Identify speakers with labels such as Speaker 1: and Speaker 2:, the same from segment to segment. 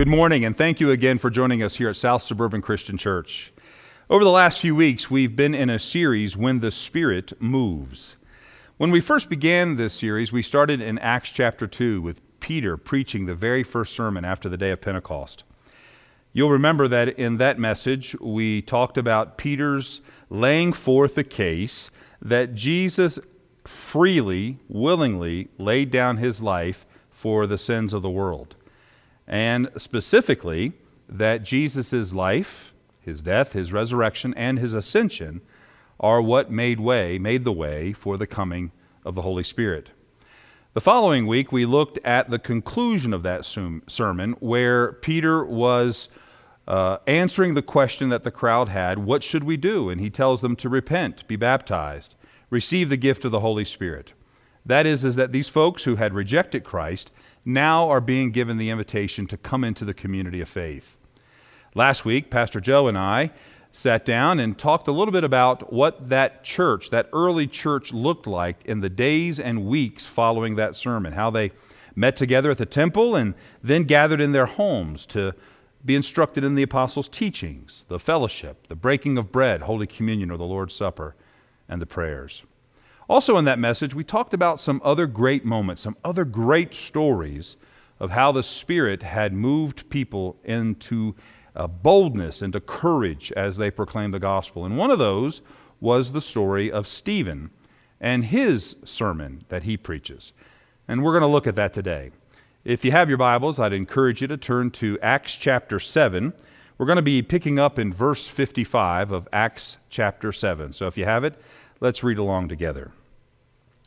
Speaker 1: Good morning, and thank you again for joining us here at South Suburban Christian Church. Over the last few weeks, we've been in a series, When the Spirit Moves. When we first began this series, we started in Acts chapter 2 with Peter preaching the very first sermon after the day of Pentecost. You'll remember that in that message, we talked about Peter's laying forth the case that Jesus freely, willingly laid down his life for the sins of the world. And specifically, that Jesus' life, his death, his resurrection, and his ascension are what made way, made the way for the coming of the Holy Spirit. The following week, we looked at the conclusion of that sermon where Peter was uh, answering the question that the crowd had what should we do? And he tells them to repent, be baptized, receive the gift of the Holy Spirit. That is, is that these folks who had rejected Christ now are being given the invitation to come into the community of faith. Last week, Pastor Joe and I sat down and talked a little bit about what that church, that early church, looked like in the days and weeks following that sermon, how they met together at the temple and then gathered in their homes to be instructed in the apostles' teachings, the fellowship, the breaking of bread, Holy Communion, or the Lord's Supper, and the prayers. Also, in that message, we talked about some other great moments, some other great stories of how the Spirit had moved people into uh, boldness, into courage as they proclaimed the gospel. And one of those was the story of Stephen and his sermon that he preaches. And we're going to look at that today. If you have your Bibles, I'd encourage you to turn to Acts chapter 7. We're going to be picking up in verse 55 of Acts chapter 7. So if you have it, let's read along together.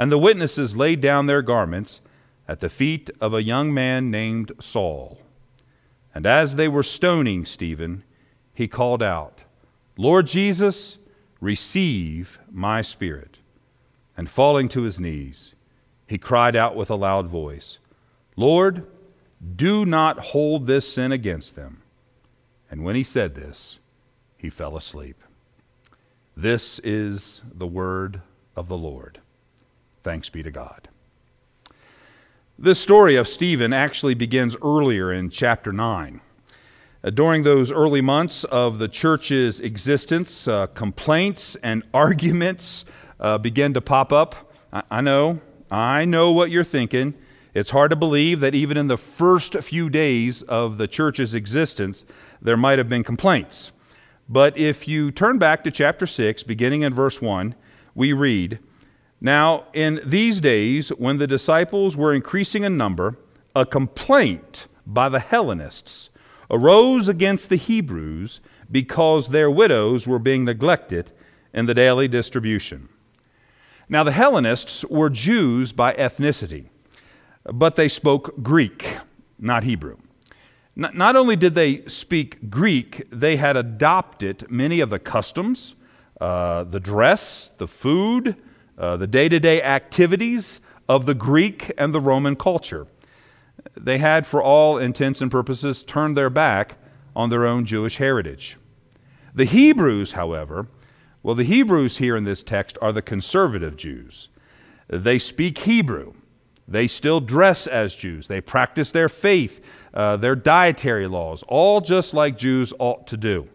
Speaker 1: And the witnesses laid down their garments at the feet of a young man named Saul. And as they were stoning Stephen, he called out, Lord Jesus, receive my spirit. And falling to his knees, he cried out with a loud voice, Lord, do not hold this sin against them. And when he said this, he fell asleep. This is the word of the Lord. Thanks be to God. This story of Stephen actually begins earlier in chapter 9. Uh, during those early months of the church's existence, uh, complaints and arguments uh, began to pop up. I, I know, I know what you're thinking. It's hard to believe that even in the first few days of the church's existence, there might have been complaints. But if you turn back to chapter 6, beginning in verse 1, we read, now, in these days, when the disciples were increasing in number, a complaint by the Hellenists arose against the Hebrews because their widows were being neglected in the daily distribution. Now, the Hellenists were Jews by ethnicity, but they spoke Greek, not Hebrew. Not only did they speak Greek, they had adopted many of the customs, uh, the dress, the food, uh, the day to day activities of the Greek and the Roman culture. They had, for all intents and purposes, turned their back on their own Jewish heritage. The Hebrews, however, well, the Hebrews here in this text are the conservative Jews. They speak Hebrew. They still dress as Jews. They practice their faith, uh, their dietary laws, all just like Jews ought to do.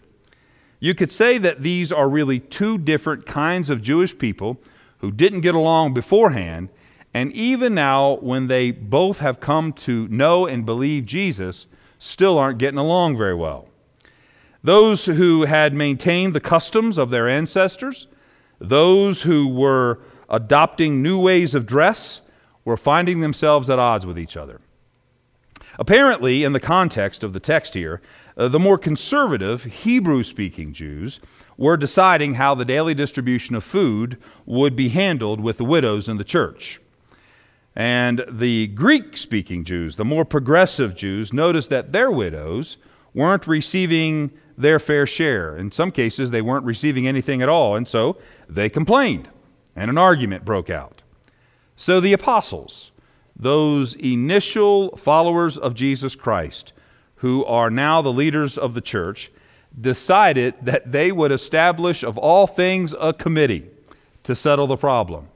Speaker 1: You could say that these are really two different kinds of Jewish people who didn't get along beforehand, and even now, when they both have come to know and believe Jesus, still aren't getting along very well. Those who had maintained the customs of their ancestors, those who were adopting new ways of dress, were finding themselves at odds with each other. Apparently, in the context of the text here, uh, the more conservative Hebrew speaking Jews were deciding how the daily distribution of food would be handled with the widows in the church. And the Greek speaking Jews, the more progressive Jews, noticed that their widows weren't receiving their fair share. In some cases, they weren't receiving anything at all, and so they complained, and an argument broke out. So the apostles, those initial followers of Jesus Christ, who are now the leaders of the church, decided that they would establish, of all things, a committee to settle the problem.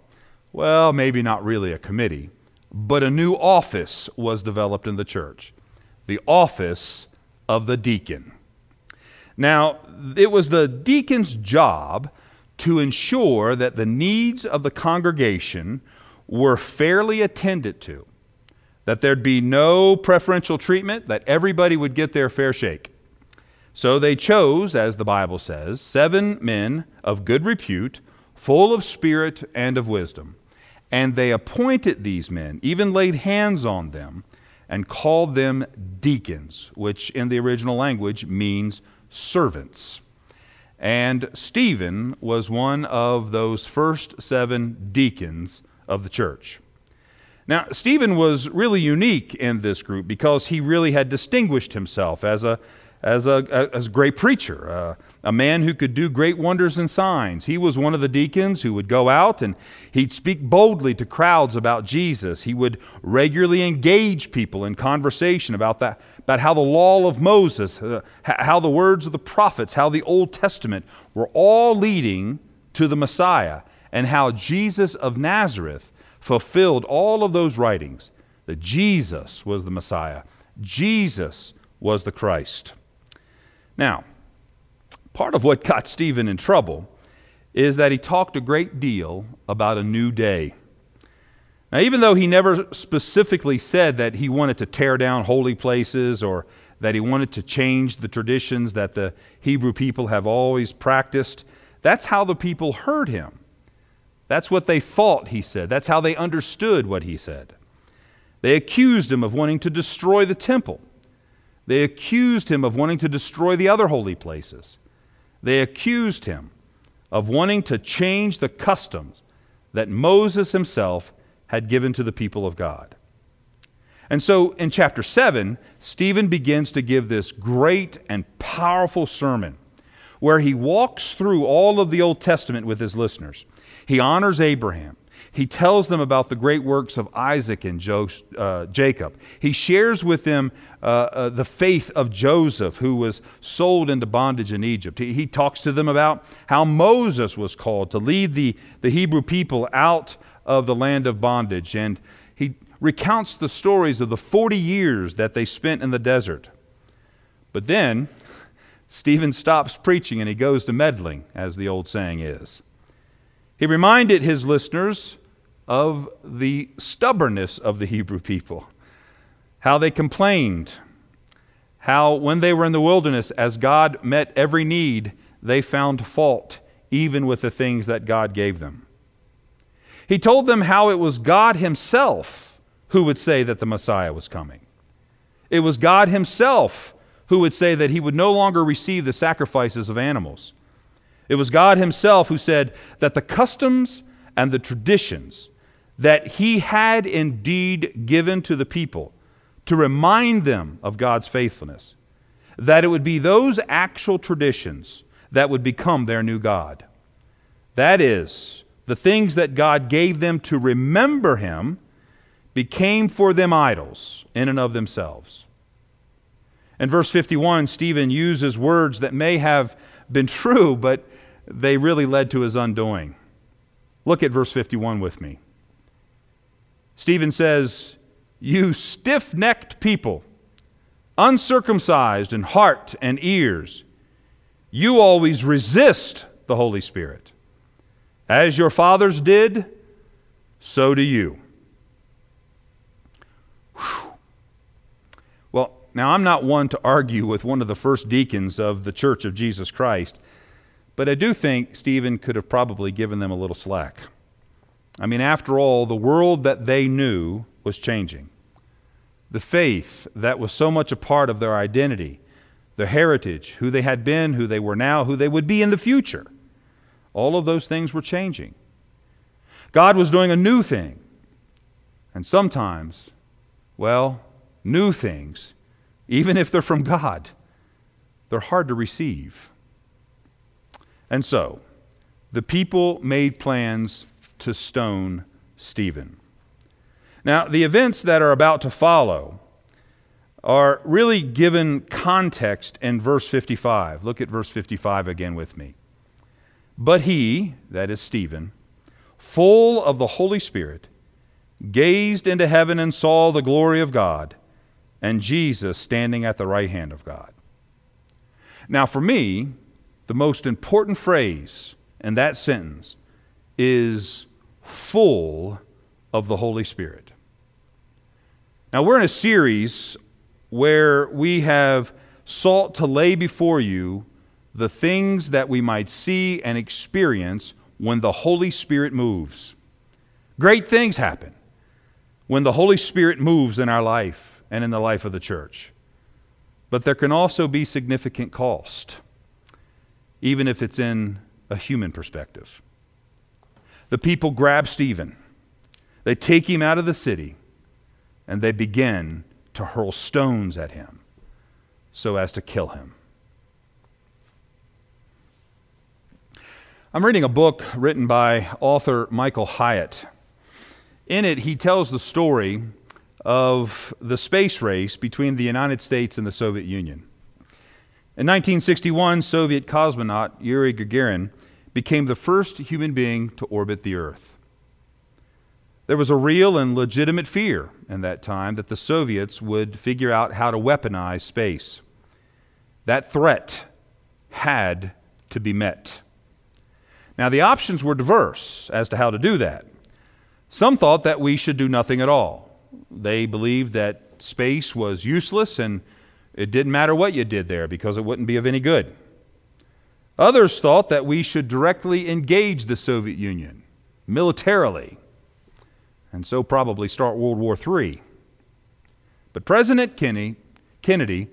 Speaker 1: Well, maybe not really a committee, but a new office was developed in the church the office of the deacon. Now, it was the deacon's job to ensure that the needs of the congregation were fairly attended to, that there'd be no preferential treatment, that everybody would get their fair shake. So they chose, as the Bible says, seven men of good repute, full of spirit and of wisdom. And they appointed these men, even laid hands on them, and called them deacons, which in the original language means servants. And Stephen was one of those first seven deacons of the church. Now, Stephen was really unique in this group because he really had distinguished himself as a, as a, as great preacher, uh, a man who could do great wonders and signs. He was one of the deacons who would go out and he'd speak boldly to crowds about Jesus. He would regularly engage people in conversation about, that, about how the law of Moses, uh, how the words of the prophets, how the Old Testament were all leading to the Messiah, and how Jesus of Nazareth fulfilled all of those writings that Jesus was the Messiah, Jesus was the Christ. Now, part of what got Stephen in trouble is that he talked a great deal about a new day. Now, even though he never specifically said that he wanted to tear down holy places or that he wanted to change the traditions that the Hebrew people have always practiced, that's how the people heard him. That's what they thought he said. That's how they understood what he said. They accused him of wanting to destroy the temple. They accused him of wanting to destroy the other holy places. They accused him of wanting to change the customs that Moses himself had given to the people of God. And so in chapter 7, Stephen begins to give this great and powerful sermon where he walks through all of the Old Testament with his listeners. He honors Abraham. He tells them about the great works of Isaac and jo- uh, Jacob. He shares with them uh, uh, the faith of Joseph, who was sold into bondage in Egypt. He, he, talks to them about how Moses was called to lead the, the Hebrew people out of the land of bondage. And he recounts the stories of the 40 years that they spent in the desert. But then, Stephen stops preaching and he goes to meddling, as the old saying is. He reminded his listeners of the stubbornness of the Hebrew people, how they complained, how when they were in the wilderness, as God met every need, they found fault even with the things that God gave them. He told them how it was God Himself who would say that the Messiah was coming. It was God Himself who would say that He would no longer receive the sacrifices of animals. It was God Himself who said that the customs and the traditions that he had indeed given to the people to remind them of God's faithfulness, that it would be those actual traditions that would become their new God. That is, the things that God gave them to remember him became for them idols in and of themselves. In verse 51, Stephen uses words that may have been true, but they really led to his undoing. Look at verse 51 with me. Stephen says, You stiff necked people, uncircumcised in heart and ears, you always resist the Holy Spirit. As your fathers did, so do you. Whew. Well, now I'm not one to argue with one of the first deacons of the Church of Jesus Christ, but I do think Stephen could have probably given them a little slack. I mean, after all, the world that they knew was changing. The faith that was so much a part of their identity, their heritage, who they had been, who they were now, who they would be in the future, all of those things were changing. God was doing a new thing. And sometimes, well, new things, even if they're from God, they're hard to receive. And so, the people made plans to stone Stephen. Now, the events that are about to follow are really given context in verse 55. Look at verse 55 again with me. But he, that is Stephen, full of the Holy Spirit, gazed into heaven and saw the glory of God and Jesus standing at the right hand of God. Now, for me, the most important phrase in that sentence is full of the Holy Spirit. Now, we're in a series where we have sought to lay before you the things that we might see and experience when the Holy Spirit moves. Great things happen when the Holy Spirit moves in our life and in the life of the church. But there can also be significant cost, even if it's in a human perspective. The people grab Stephen, they take him out of the city, and they begin to hurl stones at him so as to kill him. I'm reading a book written by author Michael Hyatt. In it, he tells the story of the space race between the United States and the Soviet Union. In 1961, Soviet cosmonaut Yuri Gagarin became the first human being to orbit the Earth. There was a real and legitimate fear in that time that the Soviets would figure out how to weaponize space. That threat had to be met. Now, the options were diverse as to how to do that. Some thought that we should do nothing at all. They believed that space was useless and it didn't matter what you did there because it wouldn't be of any good. Others thought that we should directly engage the Soviet Union militarily and so probably start World War III. But President Kennedy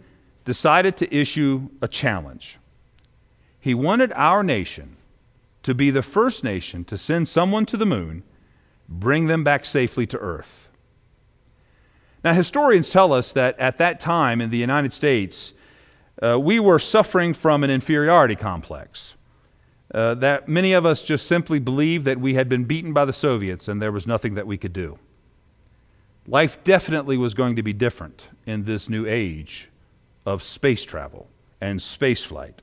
Speaker 1: decided to issue a challenge. He wanted our nation to be the first nation to send someone to the moon bring them back safely to earth. Now, historians tell us that at that time in the United States, uh, we were suffering from an inferiority complex. Uh, that many of us just simply believed that we had been beaten by the Soviets and there was nothing that we could do. Life definitely was going to be different in this new age of space travel and space flight.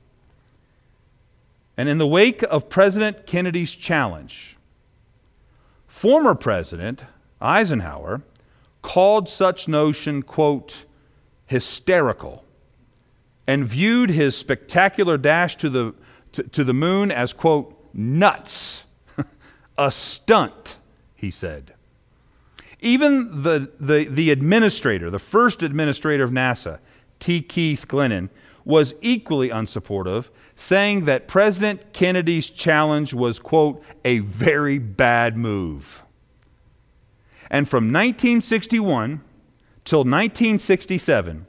Speaker 1: And in the wake of President Kennedy's challenge, Former President Eisenhower called such notion, quote, hysterical, and viewed his spectacular dash to the, to, to the moon as, quote, nuts, a stunt, he said. Even the, the, the administrator, the first administrator of NASA, T. Keith Glennan, was equally unsupportive, saying that President Kennedy's challenge was, quote, a very bad move. And from 1961 till 1967,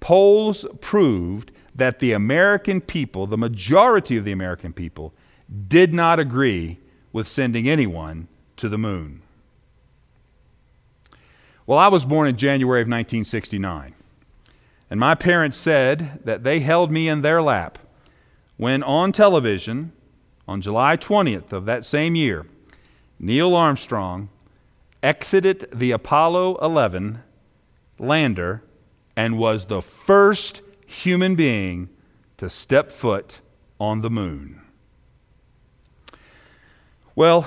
Speaker 1: polls proved that the American people, the majority of the American people, did not agree with sending anyone to the moon. Well, I was born in January of 1969. And my parents said that they held me in their lap when on television on July 20th of that same year, Neil Armstrong exited the Apollo 11 lander and was the first human being to step foot on the moon. Well,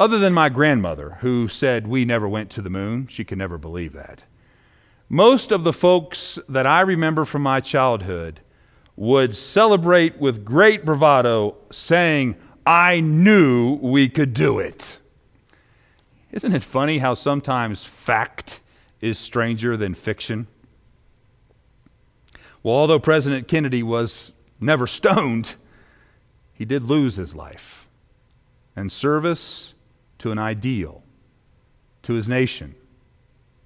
Speaker 1: other than my grandmother, who said we never went to the moon, she could never believe that. Most of the folks that I remember from my childhood would celebrate with great bravado, saying, I knew we could do it. Isn't it funny how sometimes fact is stranger than fiction? Well, although President Kennedy was never stoned, he did lose his life in service to an ideal, to his nation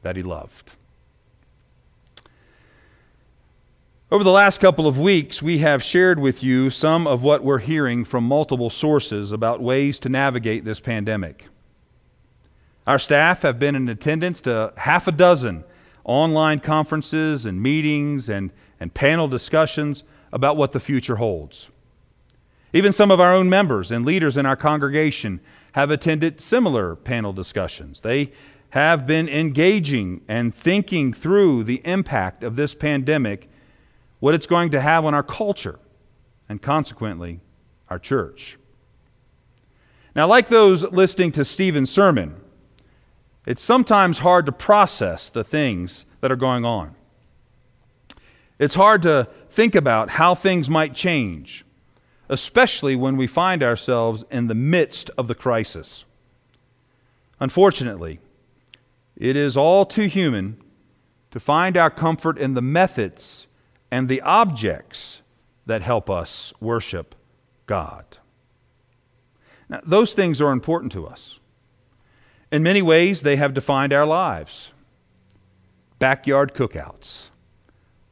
Speaker 1: that he loved. Over the last couple of weeks, we have shared with you some of what we're hearing from multiple sources about ways to navigate this pandemic. Our staff have been in attendance to half a dozen online conferences and meetings and, and panel discussions about what the future holds. Even some of our own members and leaders in our congregation have attended similar panel discussions. They have been engaging and thinking through the impact of this pandemic, what it's going to have on our culture, and consequently, our church. Now, like those listening to Stephen's sermon, it's sometimes hard to process the things that are going on. It's hard to think about how things might change, especially when we find ourselves in the midst of the crisis. Unfortunately, it is all too human to find our comfort in the methods and the objects that help us worship God. Now, those things are important to us. In many ways, they have defined our lives. Backyard cookouts,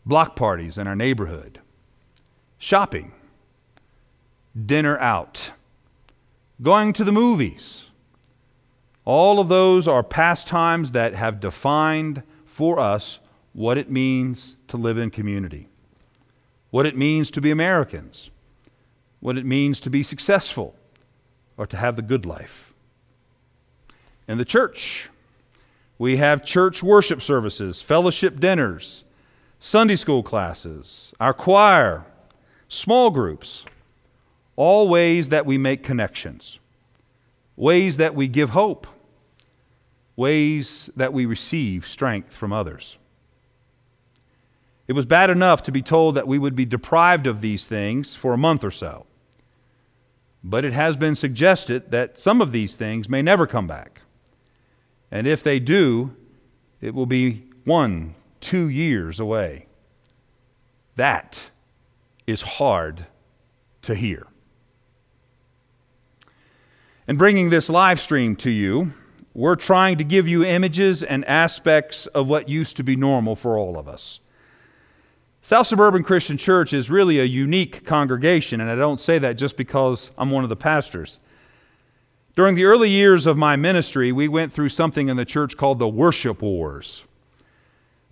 Speaker 1: block parties in our neighborhood, shopping, dinner out, going to the movies. All of those are pastimes that have defined for us what it means to live in community, what it means to be Americans, what it means to be successful or to have the good life. In the church. We have church worship services, fellowship dinners, Sunday school classes, our choir, small groups, all ways that we make connections, ways that we give hope, ways that we receive strength from others. It was bad enough to be told that we would be deprived of these things for a month or so. But it has been suggested that some of these things may never come back. And if they do, it will be one, two years away. That is hard to hear. In bringing this live stream to you, we're trying to give you images and aspects of what used to be normal for all of us. South Suburban Christian Church is really a unique congregation, and I don't say that just because I'm one of the pastors. During the early years of my ministry, we went through something in the church called the worship wars.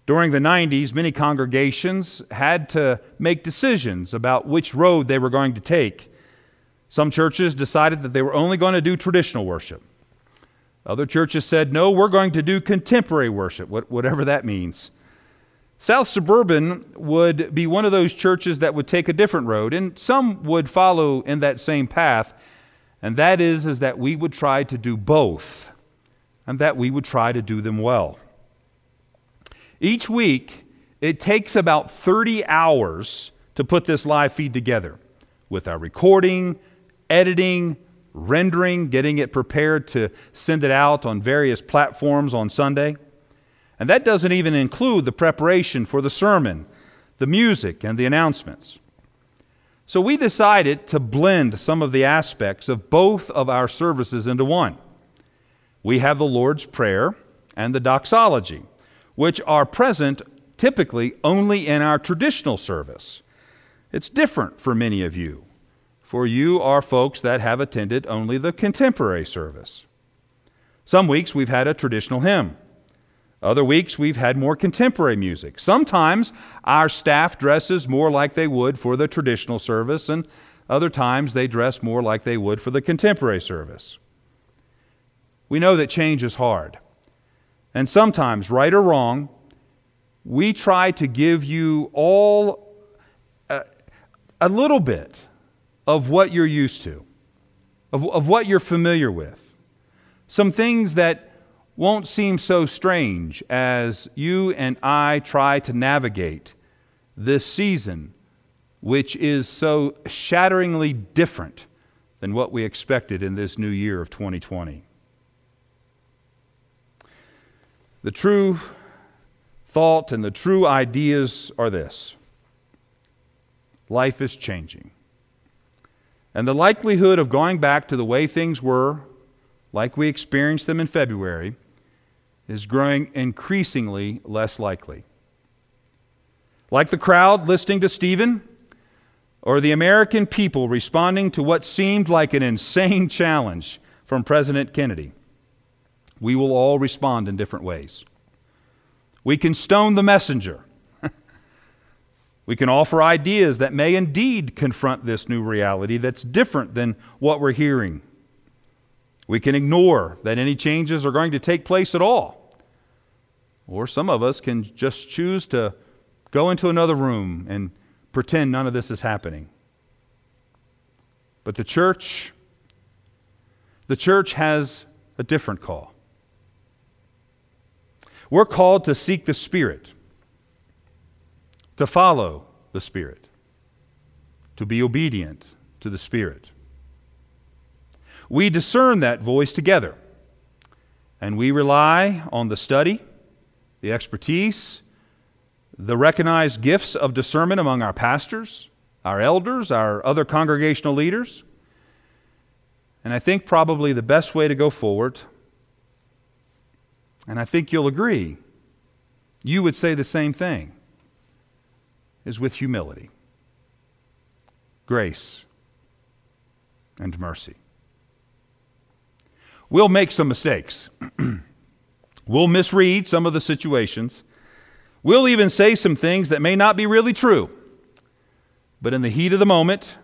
Speaker 1: During the 90s, many congregations had to make decisions about which road they were going to take. Some churches decided that they were only going to do traditional worship. Other churches said, no, we're going to do contemporary worship, whatever that means. South Suburban would be one of those churches that would take a different road, and some would follow in that same path and that is, is that we would try to do both, and that we would try to do them well. Each week, it takes about 30 hours to put this live feed together with our recording, editing, rendering, getting it prepared to send it out on various platforms on Sunday. And that doesn't even include the preparation for the sermon, the music, and the announcements. So we decided to blend some of the aspects of both of our services into one. We have the Lord's Prayer and the doxology, which are present typically only in our traditional service. It's different for many of you, for you are folks that have attended only the contemporary service. Some weeks we've had a traditional hymn. Other weeks, we've had more contemporary music. Sometimes our staff dresses more like they would for the traditional service, and other times they dress more like they would for the contemporary service. We know that change is hard. And sometimes, right or wrong, we try to give you all a, a little bit of what you're used to, of, of what you're familiar with. Some things that won't seem so strange as you and I try to navigate this season, which is so shatteringly different than what we expected in this new year of 2020. The true thought and the true ideas are this life is changing. And the likelihood of going back to the way things were, like we experienced them in February, is growing increasingly less likely. Like the crowd listening to Stephen, or the American people responding to what seemed like an insane challenge from President Kennedy. We will all respond in different ways. We can stone the messenger. we can offer ideas that may indeed confront this new reality that's different than what we're hearing. We can ignore that any changes are going to take place at all. Or some of us can just choose to go into another room and pretend none of this is happening. But the church, the church has a different call. We're called to seek the Spirit, to follow the Spirit, to be obedient to the Spirit. We discern that voice together, and we rely on the study, the expertise, the recognized gifts of discernment among our pastors, our elders, our other congregational leaders. And I think probably the best way to go forward, and I think you'll agree, you would say the same thing, is with humility, grace, and mercy. We'll make some mistakes. we'll misread some of the situations. We'll even say some things that may not be really true. But in the heat of the moment,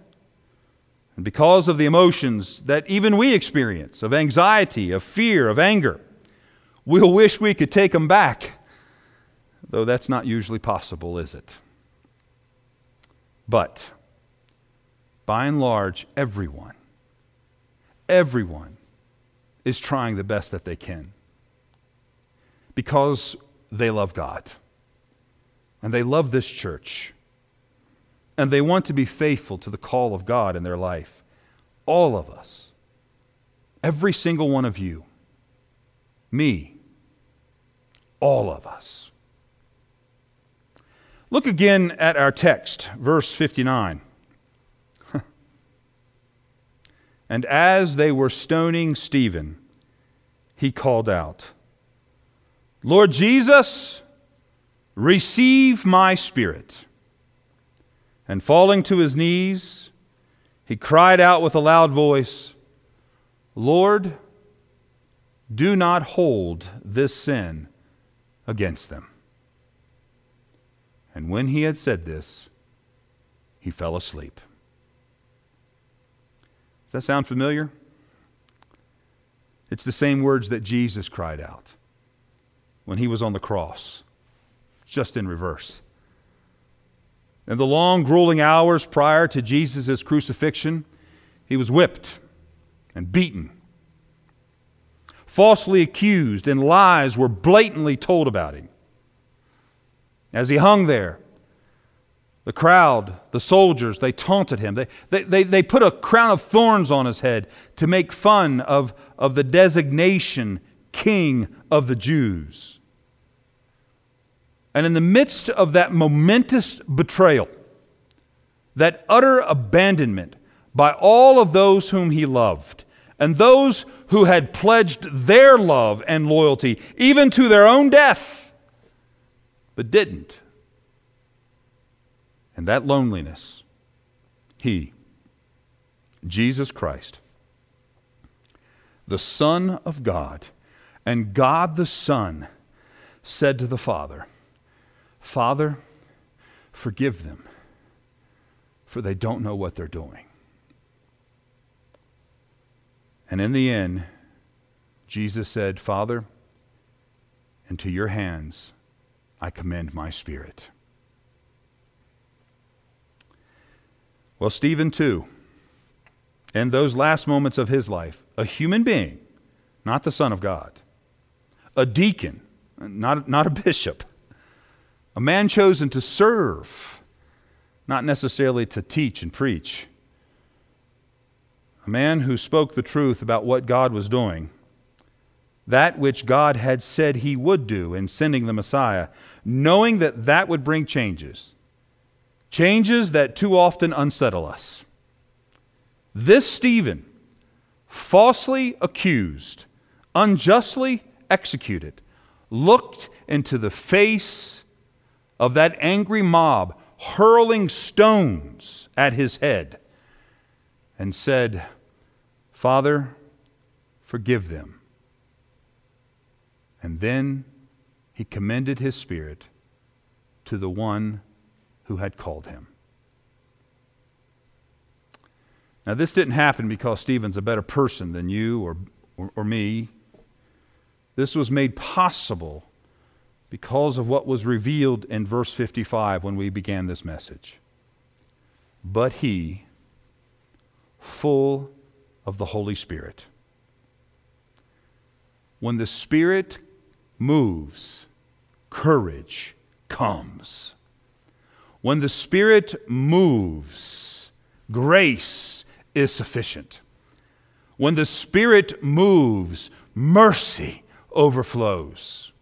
Speaker 1: and because of the emotions that even we experience of anxiety, of fear, of anger, we'll wish we could take them back. Though that's not usually possible, is it? But by and large, everyone, everyone is trying the best that they can because they love God and they love this church and they want to be faithful to the call of God in their life. All of us, every single one of you, me, all of us. Look again at our text, verse 59. And as they were stoning Stephen, he called out, Lord Jesus, receive my spirit. And falling to his knees, he cried out with a loud voice, Lord, do not hold this sin against them. And when he had said this, he fell asleep. Does that sound familiar? It's the same words that Jesus cried out when he was on the cross, just in reverse. In the long, grueling hours prior to Jesus' crucifixion, he was whipped and beaten, falsely accused, and lies were blatantly told about him. As he hung there, the crowd, the soldiers, they taunted him. They, they, they, they, put a crown of thorns on his head to make fun of, of the designation King of the Jews. And in the midst of that momentous betrayal, that utter abandonment by all of those whom he loved, and those who had pledged their love and loyalty, even to their own death, but didn't and that loneliness, He, Jesus Christ, the Son of God, and God the Son, said to the Father, Father, forgive them, for they don't know what they're doing. And in the end, Jesus said, Father, into your hands I commend my spirit. Well, Stephen, too, in those last moments of his life, a human being, not the Son of God, a deacon, not, not a bishop, a man chosen to serve, not necessarily to teach and preach, a man who spoke the truth about what God was doing, that which God had said he would do in sending the Messiah, knowing that that would bring changes. Changes that too often unsettle us. This Stephen, falsely accused, unjustly executed, looked into the face of that angry mob hurling stones at his head and said, Father, forgive them, And then he commended his spirit to the one who had called him. Now, this didn't happen because Stephen's a better person than you or, or, or, me. This was made possible because of what was revealed in verse 55 when we began this message. But he, full of the Holy Spirit. When the Spirit moves, courage comes. When the Spirit moves, grace is sufficient. When the Spirit moves, mercy overflows.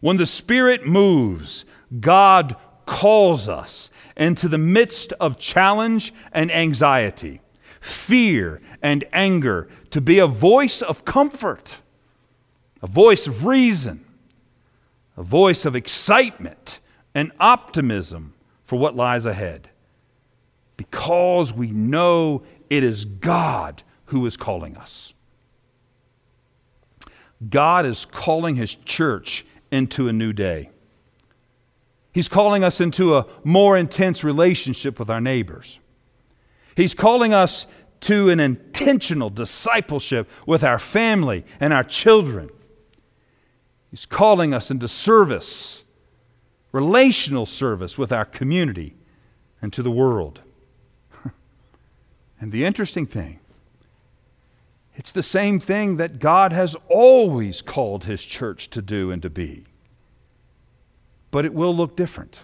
Speaker 1: When the Spirit moves, God calls us into the midst of challenge and anxiety, fear and anger to be a voice of comfort, a voice of reason, a voice of excitement and optimism for what lies ahead because we know it is God who is calling us. God is calling His church into a new day. He's calling us into a more intense relationship with our neighbors. He's calling us to an intentional discipleship with our family and our children. He's calling us into service, relational service with our community and to the world. And the interesting thing, it's the same thing that God has always called His church to do and to be. But it will look different.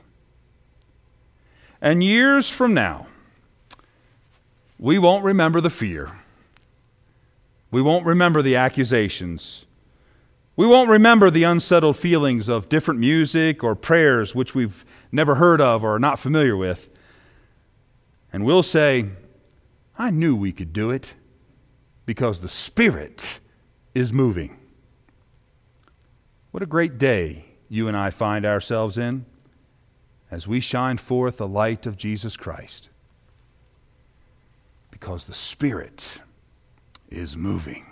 Speaker 1: And years from now, we won't remember the fear. We won't remember the accusations. We won't remember the unsettled feelings of different music or prayers which we've never heard of or are not familiar with. And we'll say, I knew we could do it because the Spirit is moving. What a great day you and I find ourselves in as we shine forth the light of Jesus Christ because the Spirit is moving.